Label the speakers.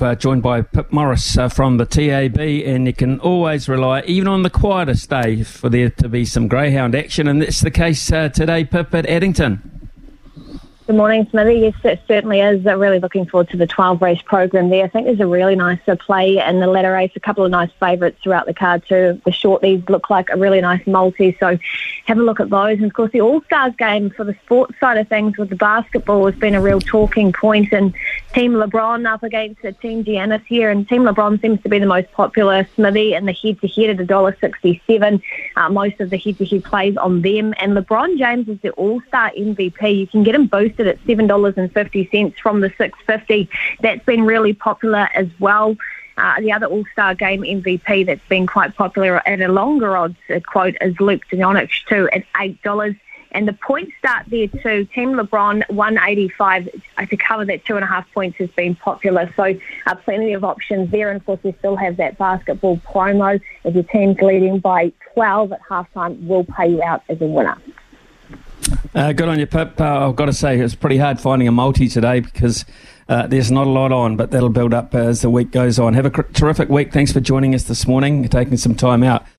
Speaker 1: Uh, joined by Pip Morris uh, from the TAB, and you can always rely, even on the quietest day, for there to be some greyhound action, and that's the case uh, today, Pip, at Addington.
Speaker 2: Good morning, Smithy. Yes, it certainly is. I'm really looking forward to the 12 race program there. I think there's a really nice uh, play in the ladder race, a couple of nice favourites throughout the card too. The shorties look like a really nice multi, so have a look at those. And of course, the All Stars game for the sports side of things with the basketball has been a real talking point. And Team LeBron up against Team Giannis here, and Team LeBron seems to be the most popular Smithy in the head-to-head at $1.67. Uh, most of the head-to-head plays on them, and LeBron James is the All-Star MVP. You can get him boosted at $7.50 from the 650. That's been really popular as well. Uh, the other All Star Game MVP that's been quite popular at a longer odds quote is Luka Doncic too at eight dollars. And the points start there too. Team LeBron 185 to cover that two and a half points has been popular. So uh, plenty of options there. And of course, we still have that basketball promo. If your team's leading by 12 at halftime, we'll pay you out as a winner.
Speaker 1: Uh, good on you, Pip. Uh, I've got to say, it's pretty hard finding a multi today because uh, there's not a lot on, but that'll build up as the week goes on. Have a terrific week. Thanks for joining us this morning, taking some time out.